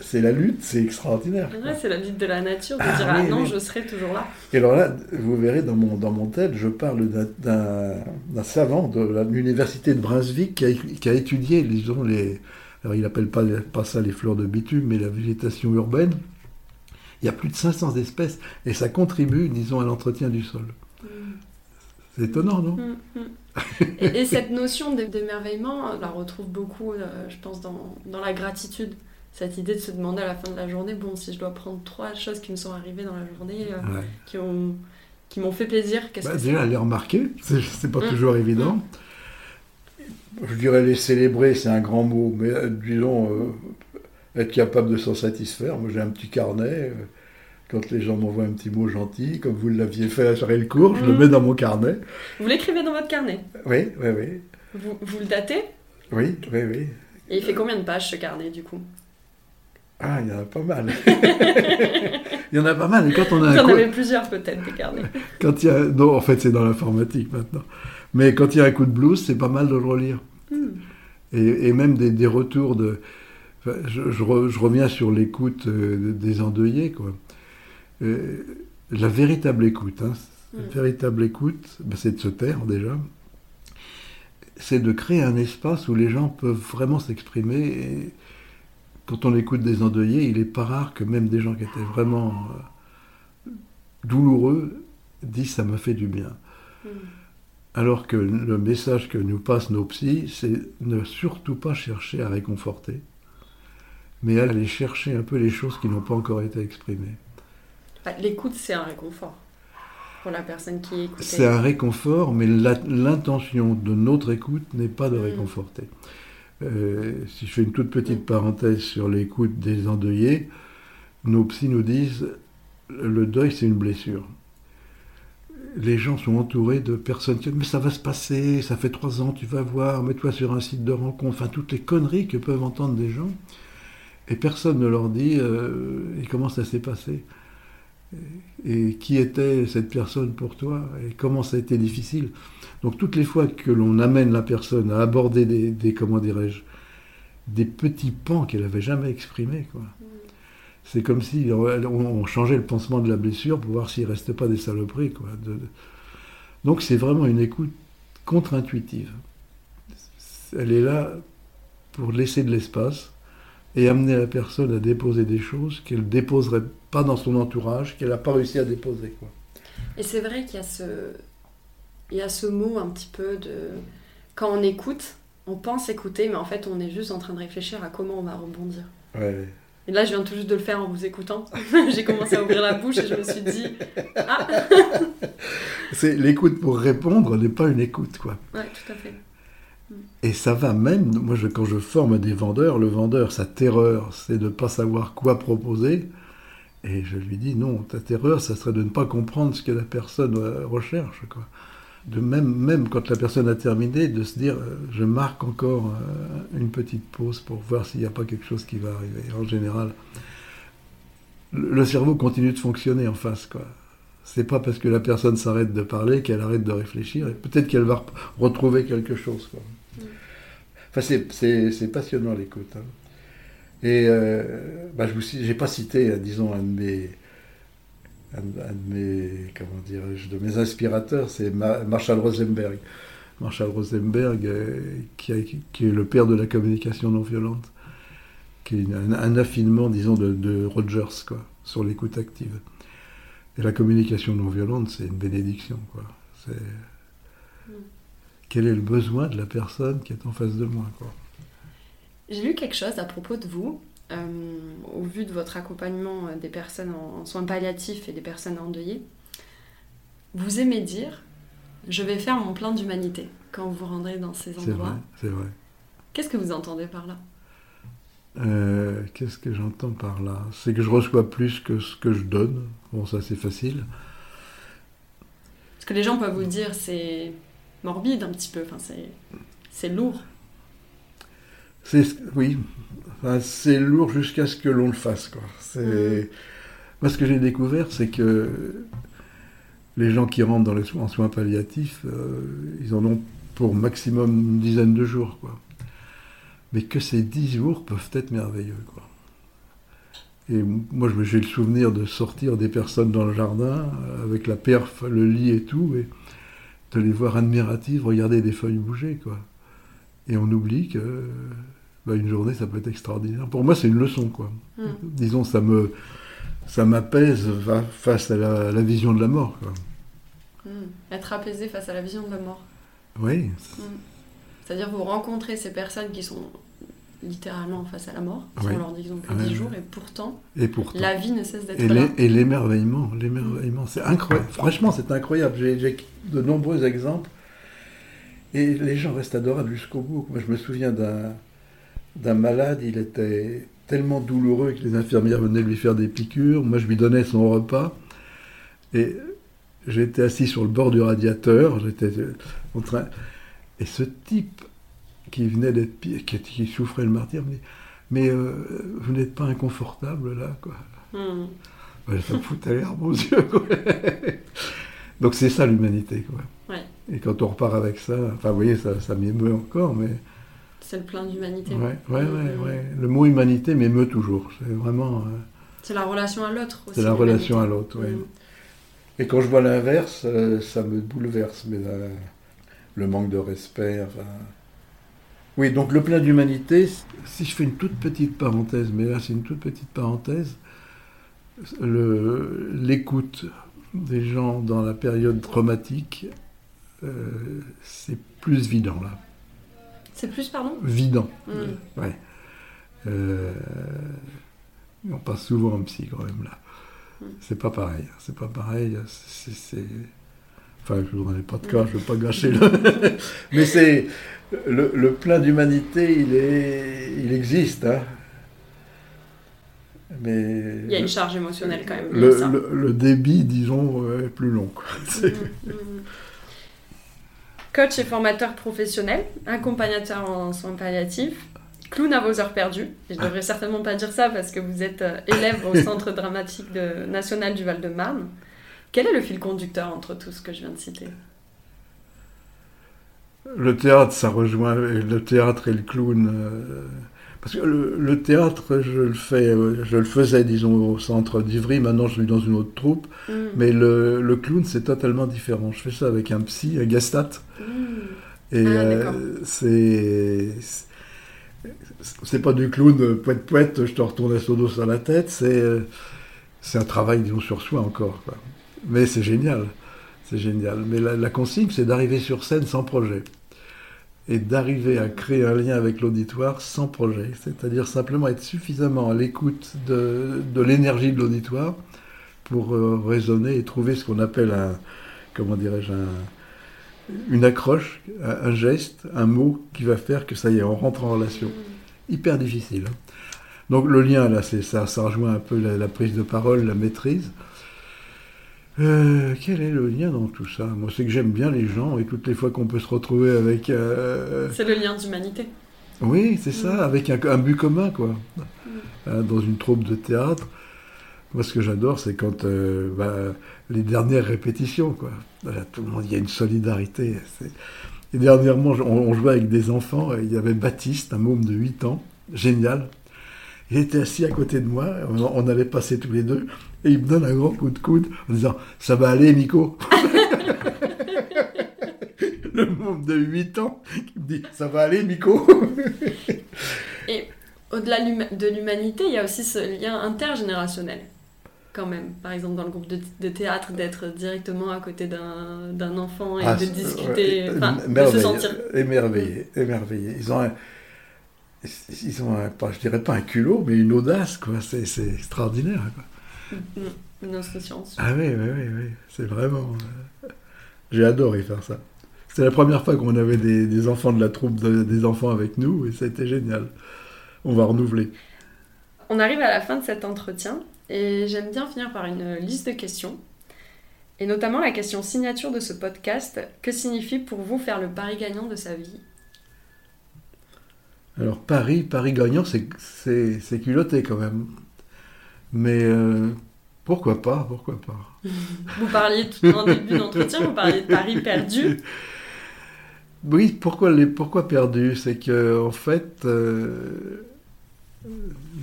c'est la lutte, c'est extraordinaire. c'est la lutte de la nature, de ah dire ah non, je serai toujours là. Et alors là, vous verrez dans mon, dans mon je parle d'un, savant de l'université de Brunswick qui a, qui a étudié, disons, les. Alors, il n'appelle pas, pas ça les fleurs de bitume, mais la végétation urbaine. Il y a plus de 500 espèces et ça contribue, disons, à l'entretien du sol. Mm. C'est étonnant, non? Mm, mm. Et, cette notion d'émerveillement, on la retrouve beaucoup, euh, je pense, dans, la gratitude. Cette idée de se demander à la fin de la journée, bon, si je dois prendre trois choses qui me sont arrivées dans la journée, euh, qui ont qui m'ont fait plaisir, qu'est-ce bah, que Déjà, les remarquer, c'est pas toujours évident. Je dirais les célébrer, c'est un grand mot, mais euh, disons, être capable de s'en satisfaire. Moi, j'ai un petit carnet. Quand les gens m'envoient un petit mot gentil, comme vous l'aviez fait à Charles Court, je le mhm. mets dans mon carnet. Vous l'écrivez dans votre carnet Oui, oui, oui. Vous, vous, le datez Oui, oui, oui. Et il fait combien de pages ce carnet du coup? Ah, il y en a pas mal. il y en a pas mal. Et quand on a vous en avez plusieurs peut-être des carnets. quand il y a... Non, en fait, c'est dans l'informatique maintenant. Mais quand il y a un coup de blues, c'est pas mal de le relire. Hmm. Et, et, même des, des retours de je, reviens sur l'écoute euh, des endeuillés. Quoi. Euh, la véritable écoute, hein, mm. véritable écoute, ben, c'est de se taire déjà. C'est de créer un espace où les gens peuvent vraiment s'exprimer. Et quand on écoute des endeuillés, il n'est pas rare que même des gens qui étaient vraiment euh, douloureux disent ça m'a fait du bien. Mm. Alors que le message que nous passent nos psys, c'est ne surtout pas chercher à réconforter mais aller chercher un peu les choses qui n'ont pas encore été exprimées. Bah, l'écoute, c'est un réconfort pour la personne qui écoute. C'est un réconfort, mais l'intention de notre écoute n'est pas de mm. réconforter. Euh, si je fais une toute petite mm. parenthèse sur l'écoute des endeuillés, nos psys nous disent le deuil, c'est une blessure. Les gens sont entourés de personnes qui disent Mais ça va se passer, ça fait trois ans, tu vas voir, mets-toi sur un site de rencontre. Enfin, toutes les conneries que peuvent entendre des gens. Et personne ne leur dit euh, et comment ça s'est passé? Et qui était cette personne pour toi Et comment ça a été difficile Donc toutes les fois que l'on amène la personne à aborder des, comment dirais-je, des petits pans qu'elle n'avait jamais exprimés, quoi. C'est comme si on, changeait le pansement de la blessure pour voir s'il ne restait pas des saloperies, quoi. donc c'est vraiment une écoute contre-intuitive. Elle est là pour laisser de l'espace et amener la personne à déposer des choses qu'elle ne déposerait pas dans son entourage, qu'elle n'a pas réussi à déposer. Quoi. Et c'est vrai qu'il y a ce, il y a ce mot un petit peu de... Quand on écoute, on pense écouter, mais en fait on est juste en train de réfléchir à comment on va rebondir. Ouais. Et là, je viens tout juste de le faire en vous écoutant. J'ai commencé à ouvrir la bouche et je me suis dit Ah C'est l'écoute pour répondre n'est pas une écoute, quoi. Ouais, tout à fait. Et ça va même, moi quand je forme des vendeurs, le vendeur, sa terreur, c'est de ne pas savoir quoi proposer. Et je lui dis, non, ta terreur, ça serait de ne pas comprendre ce que la personne euh, recherche. Quoi. de même, même quand la personne a terminé, de se dire euh, je marque encore euh, une petite pause pour voir s'il n'y a pas quelque chose qui va arriver. En général, le cerveau continue de fonctionner en face. quoi. C'est pas parce que la personne s'arrête de parler qu'elle arrête de réfléchir. Et peut-être qu'elle va re- retrouver quelque chose. Enfin, c'est- passionnant l'écoute. hein. Et euh, bah, je j'ai pas cité, euh, disons, un de mes, comment dirais-je, de mes inspirateurs, c'est Ma- Marshall Rosenberg. Marshall Rosenberg, euh, qui, est le père de la communication non violente, qui est un, affinement, disons, de, Rogers, quoi, sur l'écoute active. Et la communication non violente, c'est une bénédiction, quoi. Quel est le besoin de la personne qui est en face de moi. J'ai lu quelque chose à propos de vous, euh, au vu de votre accompagnement euh, des personnes en, en soins palliatifs et des personnes endeuillées. Vous aimez dire Je vais faire mon plein d'humanité quand vous vous rendrez dans ces endroits. c'est vrai. Qu'est-ce que vous entendez par là? Euh, Qu'est-ce que j'entends par là? C'est que je reçois plus que ce que je donne. Bon, ça c'est facile. Parce que les gens peuvent vous dire c'est morbide un petit peu, enfin, c'est, lourd. C'est oui, Enfin, c'est lourd jusqu'à ce que l'on le fasse. Quoi. C'est moi ce que j'ai découvert, c'est que les gens qui rentrent dans les soins, en soins palliatifs, euh, ils en ont pour maximum une dizaine de jours, quoi. Mais que ces dix jours peuvent être merveilleux, quoi. Et moi, je me- j'ai le souvenir de sortir des personnes dans le jardin euh, avec la perf, le lit et tout, et de les voir admiratives, regarder des feuilles bouger, quoi. Et on oublie que bah, une journée, ça peut être extraordinaire. Pour moi, c'est une leçon, quoi. Mm. Disons, ça me, ça m'apaise fa- face à la, vision de la mort, quoi. Hmm. Être apaisé face à la vision de la mort. Oui, C'est-à-dire vous rencontrez ces personnes qui sont littéralement face à la mort, qui Ouais. ont leur disons que Ouais, 10 ouais. jours, et pourtant, et pourtant. la vie ne cesse d'être Et là. et l'émerveillement, l'émerveillement, c'est incroyable. Franchement, c'est incroyable. J'ai de nombreux exemples. Et les gens restent adorables jusqu'au bout. Moi, je me souviens d'un malade, il était tellement douloureux que les infirmières venaient lui faire des piqûres. Moi, je lui donnais son repas. Et j'étais assis sur le bord du radiateur. J'étais en train. Et ce type qui venait d'être qui, qui souffrait le martyr me dit Mais euh, vous n'êtes pas inconfortable là, quoi. Hmm. Ça me foutait l'air aux yeux. quoi. Donc c'est ça l'humanité. Quoi. Ouais. Et quand on repart avec ça, enfin vous voyez, ça, ça m'émeut encore, mais C'est le plein d'humanité. ouais, ouais, ouais, ouais. le mot humanité m'émeut toujours. C'est vraiment, euh, C'est la relation à l'autre aussi. c'est la relation à l'autre. ouais. Hmm. Et quand je vois l'inverse, euh, ça me bouleverse, mais le manque de respect. Enfin... Oui, donc le plein d'humanité, si je fais une toute petite parenthèse, mais là c'est une toute petite parenthèse, l'écoute des gens dans la période traumatique, euh, c'est plus vidant là. C'est plus, pardon? Vidant. Hmm. Ouais. Euh, on passe souvent en psy quand même là. Mm. C'est pas pareil. C'est pas pareil. C'est- Enfin, je n'en ai pas de cas, je veux pas gâcher le. Mais c'est le, le plein d'humanité, il est, il existe. Hein. Mais Il y a une charge émotionnelle quand même. le, liée à ça. le- le débit, disons, est plus long. C'est- Mhm, mhm. Coach et formateur professionnel, accompagnateur en soins palliatifs, clown à vos heures perdues. Et je devrais certainement pas dire ça parce que vous êtes euh, élève au Centre dramatique de- national du Val-de-Marne. Quel est le fil conducteur entre tout ce que je viens de citer? Le théâtre, ça rejoint le théâtre et le clown. euh, parce que le, le théâtre, je le fais, euh, je le faisais, disons, au centre d'Ivry. Maintenant, je suis dans une autre troupe. Mhm. Mais le, le clown, c'est totalement différent. Je fais ça avec un psy, un gastat. Mhm. Et Ah, euh, c'est. C'est pas du clown poète poète, je te retourne la sodo sur la tête. C'est c'est un travail, disons, sur soi encore. Quoi. Mais c'est génial. C'est génial. Mais la, consigne, c'est d'arriver sur scène sans projet. Et d'arriver à créer un lien avec l'auditoire sans projet. C'est-à-dire simplement être suffisamment à l'écoute de, l'énergie de l'auditoire pour euh, raisonner et trouver ce qu'on appelle un. Comment dirais-je un, Une accroche, un, geste, un mot qui va faire que ça y est, on rentre en relation. Hyper difficile. hein. Donc le lien, là, ça, rejoint un peu la prise de parole, la maîtrise. Euh, quel est le lien dans tout ça? Moi, c'est que j'aime bien les gens et toutes les fois qu'on peut se retrouver avec. euh, C'est le lien d'humanité. Oui, c'est ça, Mm. avec un, un but commun, quoi. Mm. Hein, Dans une troupe de théâtre. Moi, ce que j'adore, c'est quand euh, bah, les dernières répétitions, quoi. Tout le monde, il y a une solidarité. Et dernièrement, on, on jouait avec des enfants. et il y avait Baptiste, un môme de 8 ans, génial. Il était assis à côté de moi. On, allait passer tous les deux. Et il me donne un grand coup de coude en disant Ça va aller, Nico Le môme de 8 ans qui me dit Ça va aller, Nico Et au-delà de l'humanité, il y a aussi ce lien intergénérationnel. Quand même, par exemple dans le groupe de, de théâtre, d'être directement à côté d'un enfant et Ah, de discuter, ouais, enfin, de se sentir. émerveillé, émerveillé. Ils ont un, ils ont un, pas, je dirais pas un culot, mais une audace, quoi. C'est, c'est extraordinaire, quoi. Une insouciance. Ah oui, oui, oui, oui. C'est vraiment. euh, J'ai adoré faire ça. C'était la première fois qu'on avait des, des enfants de la troupe de- des enfants avec nous, et c'était génial. On va renouveler. On arrive à la fin de cet entretien et j'aime bien finir par une liste de questions. Et notamment la question signature de ce podcast. Que signifie pour vous faire le pari gagnant de sa vie? Alors Paris, Paris gagnant, c'est, culotté quand même. Mais euh, pourquoi pas, pourquoi pas. Vous parliez tout en début d'entretien, vous parliez de paris perdu. Oui, pourquoi, les, pourquoi perdu? C'est que en fait, euh,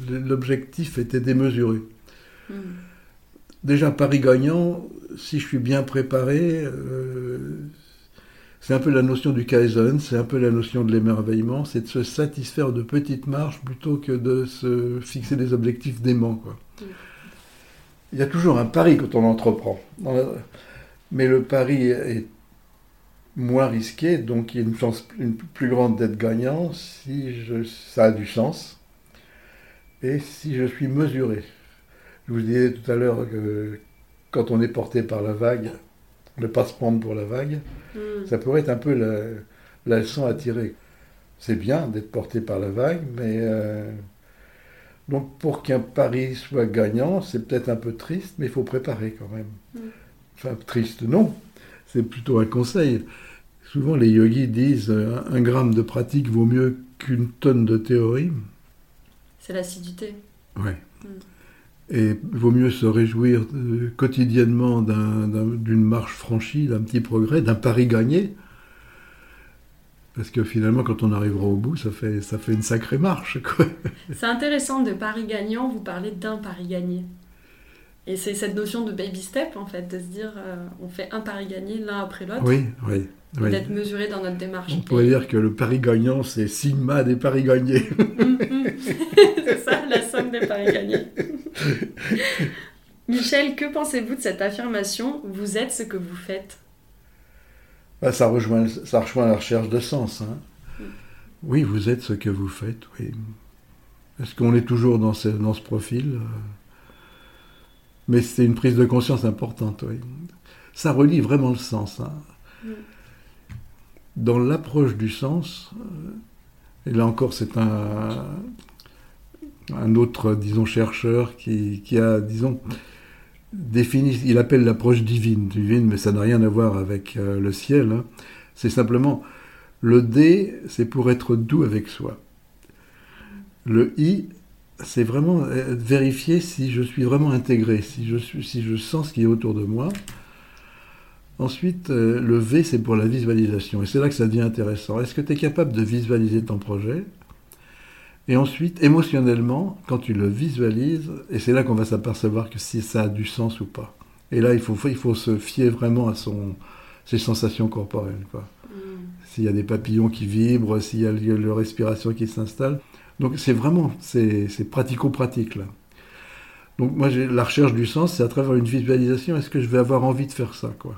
l'objectif était démesuré. Mm. Déjà, Paris gagnant, si je suis bien préparé, euh, c'est un peu la notion du Kaizen, c'est un peu la notion de l'émerveillement, c'est de se satisfaire de petites marches plutôt que de se fixer des objectifs déments. Il y a toujours un pari quand on entreprend. Mais le pari est moins risqué, donc il y a une chance plus grande d'être gagnant si ça a du sens et si je suis mesuré. Je vous disais tout à l'heure que quand on est porté par la vague, ne pas se prendre pour la vague, Mm. ça pourrait être un peu la, la leçon à tirer. C'est bien d'être porté par la vague, mais euh, donc pour qu'un pari soit gagnant, c'est peut-être un peu triste, mais il faut préparer quand même. Mm. Enfin, triste, non. C'est plutôt un conseil. Souvent, les yogis disent euh, un gramme de pratique vaut mieux qu'une tonne de théorie. C'est l'assiduité. Ouais. Mm. Et vaut mieux se réjouir euh, quotidiennement d'un- d'un- d'une marche franchie, d'un petit progrès, d'un pari gagné. Parce que finalement, quand on arrivera au bout, ça fait, ça fait une sacrée marche. C'est intéressant de pari gagnant, vous parlez d'un pari gagné. Et c'est cette notion de baby step, en fait, de se dire, euh, on fait un pari gagné l'un après l'autre, Oui, oui. oui. d'être mesuré dans notre démarche. On pourrait dire que le pari gagnant, c'est Sigma des paris gagnés. Mm, mm. c'est ça, la paris gagnés. Michel, que pensez-vous de cette affirmation Vous êtes ce que vous faites. Ah, ça, rejoint, ça rejoint la recherche de sens. hein. Mm. Oui, vous êtes ce que vous faites. Oui. Est-ce qu'on est toujours dans ce, dans ce profil? Mais c'est une prise de conscience importante. Oui. Ça relie vraiment le sens. hein. Mm. Dans l'approche du sens, euh, et là encore, c'est un, un autre, disons, chercheur qui, a, disons, défini, il appelle l'approche divine, divine, mais ça n'a rien à voir avec euh, le ciel. hein. C'est simplement le D, c'est pour être doux avec soi. Le I, c'est vraiment euh, vérifier si je suis vraiment intégré, si je, si je sens ce qui est autour de moi. Ensuite, euh, le V, c'est pour la visualisation. Et c'est là que ça devient intéressant. Est-ce que tu es capable de visualiser ton projet? Et ensuite, émotionnellement, quand tu le visualises, et c'est là qu'on va s'apercevoir que si ça a du sens ou pas. Et là, il faut, il faut se fier vraiment à son, ses sensations corporelles. Quoi. Mm. S'il y a des papillons qui vibrent, s'il y a le, le respiration qui s'installe. Donc c'est vraiment, c'est c'est pratico-pratique là. Donc moi, j'ai- la recherche du sens, c'est à travers une visualisation, est-ce que je vais avoir envie de faire ça quoi?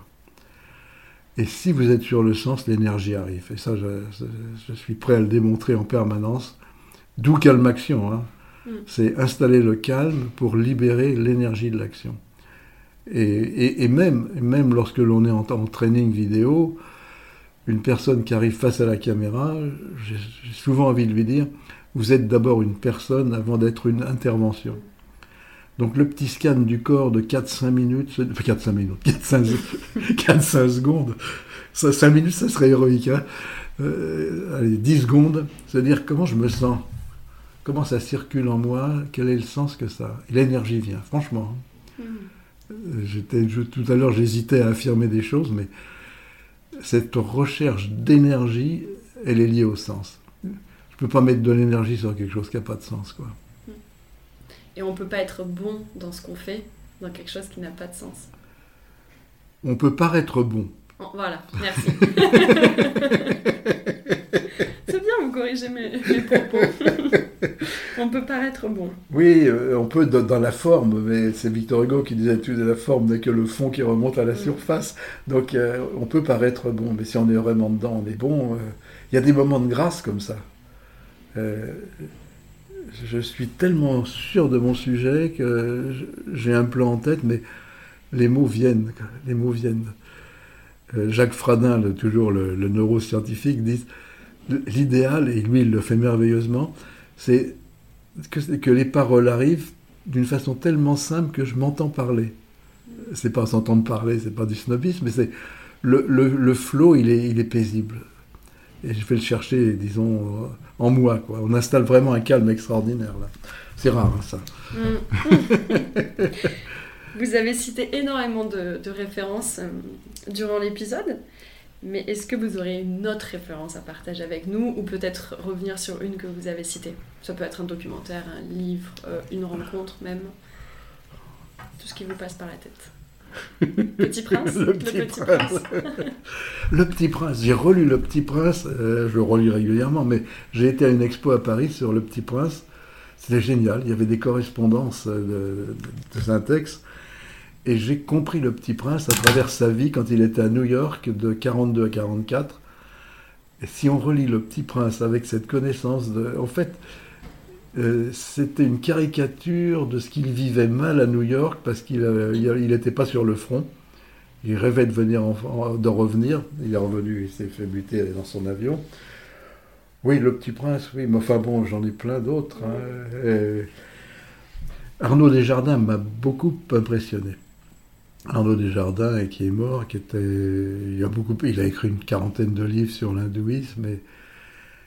Et si vous êtes sur le sens, l'énergie arrive. Et ça, je, je- je suis prêt à le démontrer en permanence. D'où calme action. hein. Mm. C'est installer le calme pour libérer l'énergie de l'action. Et, et- et même, même lorsque l'on est en, en training vidéo, une personne qui arrive face à la caméra, j'ai souvent envie de lui dire, vous êtes d'abord une personne avant d'être une intervention. Donc le petit scan du corps de 4-5 minutes, enfin 4-5 minutes, 4-5 secondes, ça, 5 minutes ça serait héroïque, hein euh, allez, 10 secondes, c'est-à-dire comment je me sens, comment ça circule en moi, quel est le sens que ça, et l'énergie vient, franchement. Mm. Euh, tout à l'heure j'hésitais à affirmer des choses, mais cette recherche d'énergie, elle est liée au sens. Je ne peux pas mettre de l'énergie sur quelque chose qui n'a pas de sens. Quoi. Et on ne peut pas être bon dans ce qu'on fait, dans quelque chose qui n'a pas de sens. On peut paraître bon. Voilà, merci. C'est bien, vous corrigez mes, propos. on peut paraître bon. Oui, euh, on peut dans, la forme, mais c'est Victor Hugo qui disait tu de la forme n'est que le fond qui remonte à la surface. Donc euh, on peut paraître bon, mais si on est vraiment dedans, on est bon. Euh, il y a des moments de grâce comme ça je suis tellement sûr de mon sujet que j'ai un plan en tête, mais les mots viennent. Les mots viennent. Jacques Fradin, toujours le, neuroscientifique, dit l'idéal, et lui il le fait merveilleusement, c'est que, les paroles arrivent d'une façon tellement simple que je m'entends parler. C'est pas s'entendre parler, c'est pas du snobisme, mais c'est le, le, flot, il est, il est paisible. Et je vais le chercher, disons, en moi. Quoi. On installe vraiment un calme extraordinaire. là. C'est rare, hein, ça. Mm. Vous avez cité énormément de, références euh, durant l'épisode, mais est-ce que vous aurez une autre référence à partager avec nous, ou peut-être revenir sur une que vous avez citée? Ça peut être un documentaire, un livre, euh, une rencontre même. Tout ce qui vous passe par la tête. Petit Prince? Le Petit, Prince. le Petit Prince. J'ai relu Le Petit Prince, euh, je le relis régulièrement, mais j'ai été à une expo à Paris sur Le Petit Prince. C'était génial. Il y avait des correspondances de, de, syntaxe. Et j'ai compris Le Petit Prince à travers sa vie quand il était à New York de 42 à 44. Et si on relit Le Petit Prince avec cette connaissance de. En fait, euh, c'était une caricature de ce qu'il vivait mal à New York parce qu'il n'était pas sur le front. Il rêvait de, venir revenir. Il est revenu, il s'est fait buter dans son avion. Oui, le petit prince, oui, mais enfin bon, j'en ai plein d'autres. Hein. Arnaud Desjardins m'a beaucoup impressionné. Arnaud Desjardins, qui est mort, qui était, il a beaucoup, il a écrit une quarantaine de livres sur l'hindouisme, et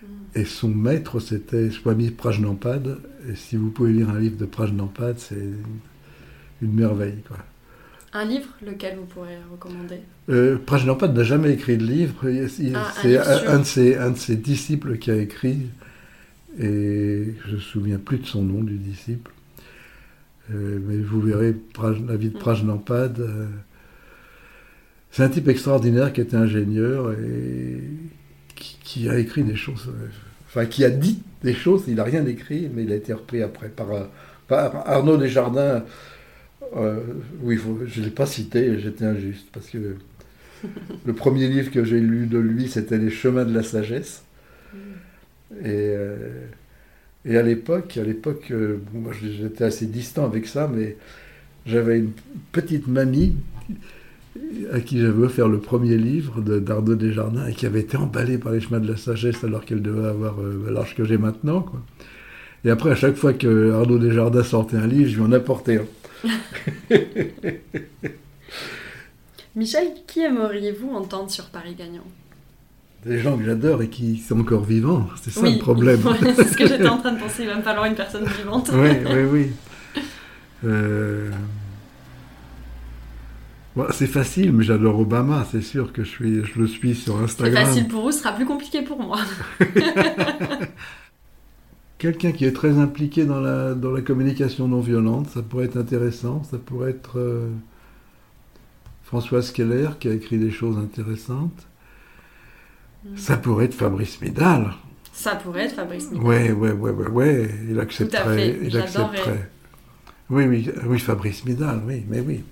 Mm. Et son maître, c'était Swami Prajnampad. Et si vous pouvez lire un livre de Prajnampad, c'est une merveille. Quoi. Un livre, lequel vous pourrez recommander? Euh, Prajnampad n'a jamais écrit de livre. Ah, c'est un, de ses, un de ses disciples qui a écrit. Et je ne me souviens plus de son nom, du disciple. Euh, mais vous verrez la vie de mm. Prajnampad. Euh, c'est un type extraordinaire qui était ingénieur et qui, a écrit des choses, euh, enfin qui a dit des choses, il n'a rien écrit, mais il a été repris après par, par Arnaud Desjardins. Oui, je ne l'ai pas cité, j'étais injuste, parce que le premier livre que j'ai lu de lui, c'était Les chemins de la sagesse. Et, et à l'époque, à l'époque, moi j'étais assez distant avec ça, mais j'avais une petite mamie à qui j'avais offert le premier livre d'Arnaud Desjardins et qui avait été emballé par les chemins de la sagesse alors qu'elle devait avoir euh, l'âge que j'ai maintenant. Et après, à chaque fois que Arnaud Desjardins sortait un livre, je lui en apportais un. Michel, qui aimeriez-vous entendre sur Paris Gagnant Des gens que j'adore et qui sont encore vivants. C'est ça le problème. c'est ce que j'étais en train de penser. Il va me falloir une personne vivante. oui, oui, oui. Euh c'est facile, mais j'adore Obama, c'est sûr que je, suis, je le suis sur Instagram. C'est facile pour vous, ce sera plus compliqué pour moi. Quelqu'un qui est très impliqué dans la, dans la communication non violente, ça pourrait être intéressant. Ça pourrait être euh, Françoise Keller qui a écrit des choses intéressantes. Ça pourrait être Fabrice Midal. Ça pourrait être Fabrice Midal. Oui, oui, oui, oui, ouais. il accepterait. Il accepterait. Oui, oui, oui, Fabrice Midal, oui, mais oui.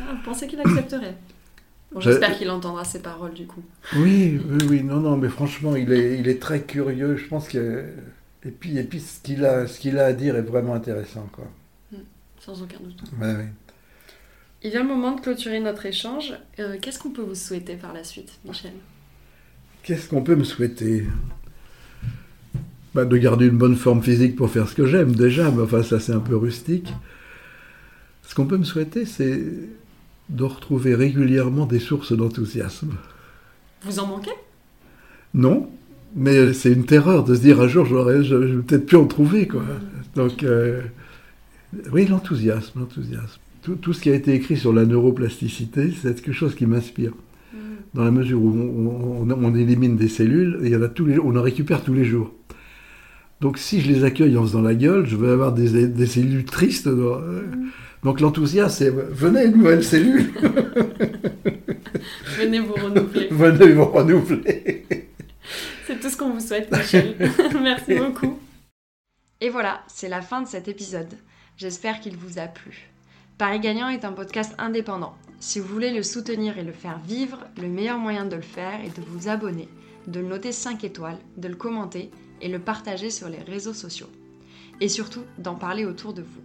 Ah, vous pensez qu'il accepterait? J'espère qu'il entendra ces paroles du coup. Oui, oui, oui, non, non, mais franchement, il est, il est très curieux. Je pense que. Et puis, et puis ce qu'il a, ce qu'il a à dire est vraiment intéressant, quoi. Hmm, sans aucun doute. oui. Il vient le moment de clôturer notre échange. Euh, qu'est-ce qu'on peut vous souhaiter par la suite, Michel? Qu'est-ce qu'on peut me souhaiter? Bah, De garder une bonne forme physique pour faire ce que j'aime déjà, mais enfin ça c'est un peu rustique. Ce qu'on peut me souhaiter, c'est de retrouver régulièrement des sources d'enthousiasme. Vous en manquez? Non, mais c'est une terreur de se dire un jour, j'aurais, je, vais peut-être plus en trouver. Quoi. Donc, euh, oui, l'enthousiasme, l'enthousiasme. Tout, tout, ce qui a été écrit sur la neuroplasticité, c'est quelque chose qui m'inspire. Dans la mesure où on, on, élimine des cellules, et il y en a tous les, on en récupère tous les jours. Donc si je les accueille en faisant la gueule, je vais avoir des, des cellules tristes. Euh. Donc l'enthousiasme, c'est venez, nouvelle cellule. venez vous renouveler. venez vous renouveler. c'est tout ce qu'on vous souhaite, Michel. Merci beaucoup. Et voilà, c'est la fin de cet épisode. J'espère qu'il vous a plu. Paris Gagnant est un podcast indépendant. Si vous voulez le soutenir et le faire vivre, le meilleur moyen de le faire est de vous abonner, de le noter 5 étoiles, de le commenter et le partager sur les réseaux sociaux. Et surtout, d'en parler autour de vous.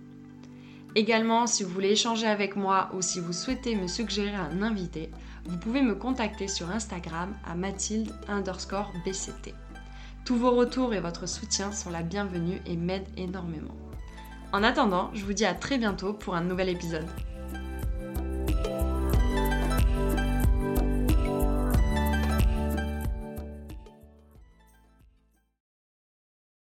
Également, si vous voulez échanger avec moi ou si vous souhaitez me suggérer un invité, vous pouvez me contacter sur Instagram à mathilde underscore bct. Tous vos retours et votre soutien sont la bienvenue et m'aident énormément. En attendant, je vous dis à très bientôt pour un nouvel épisode.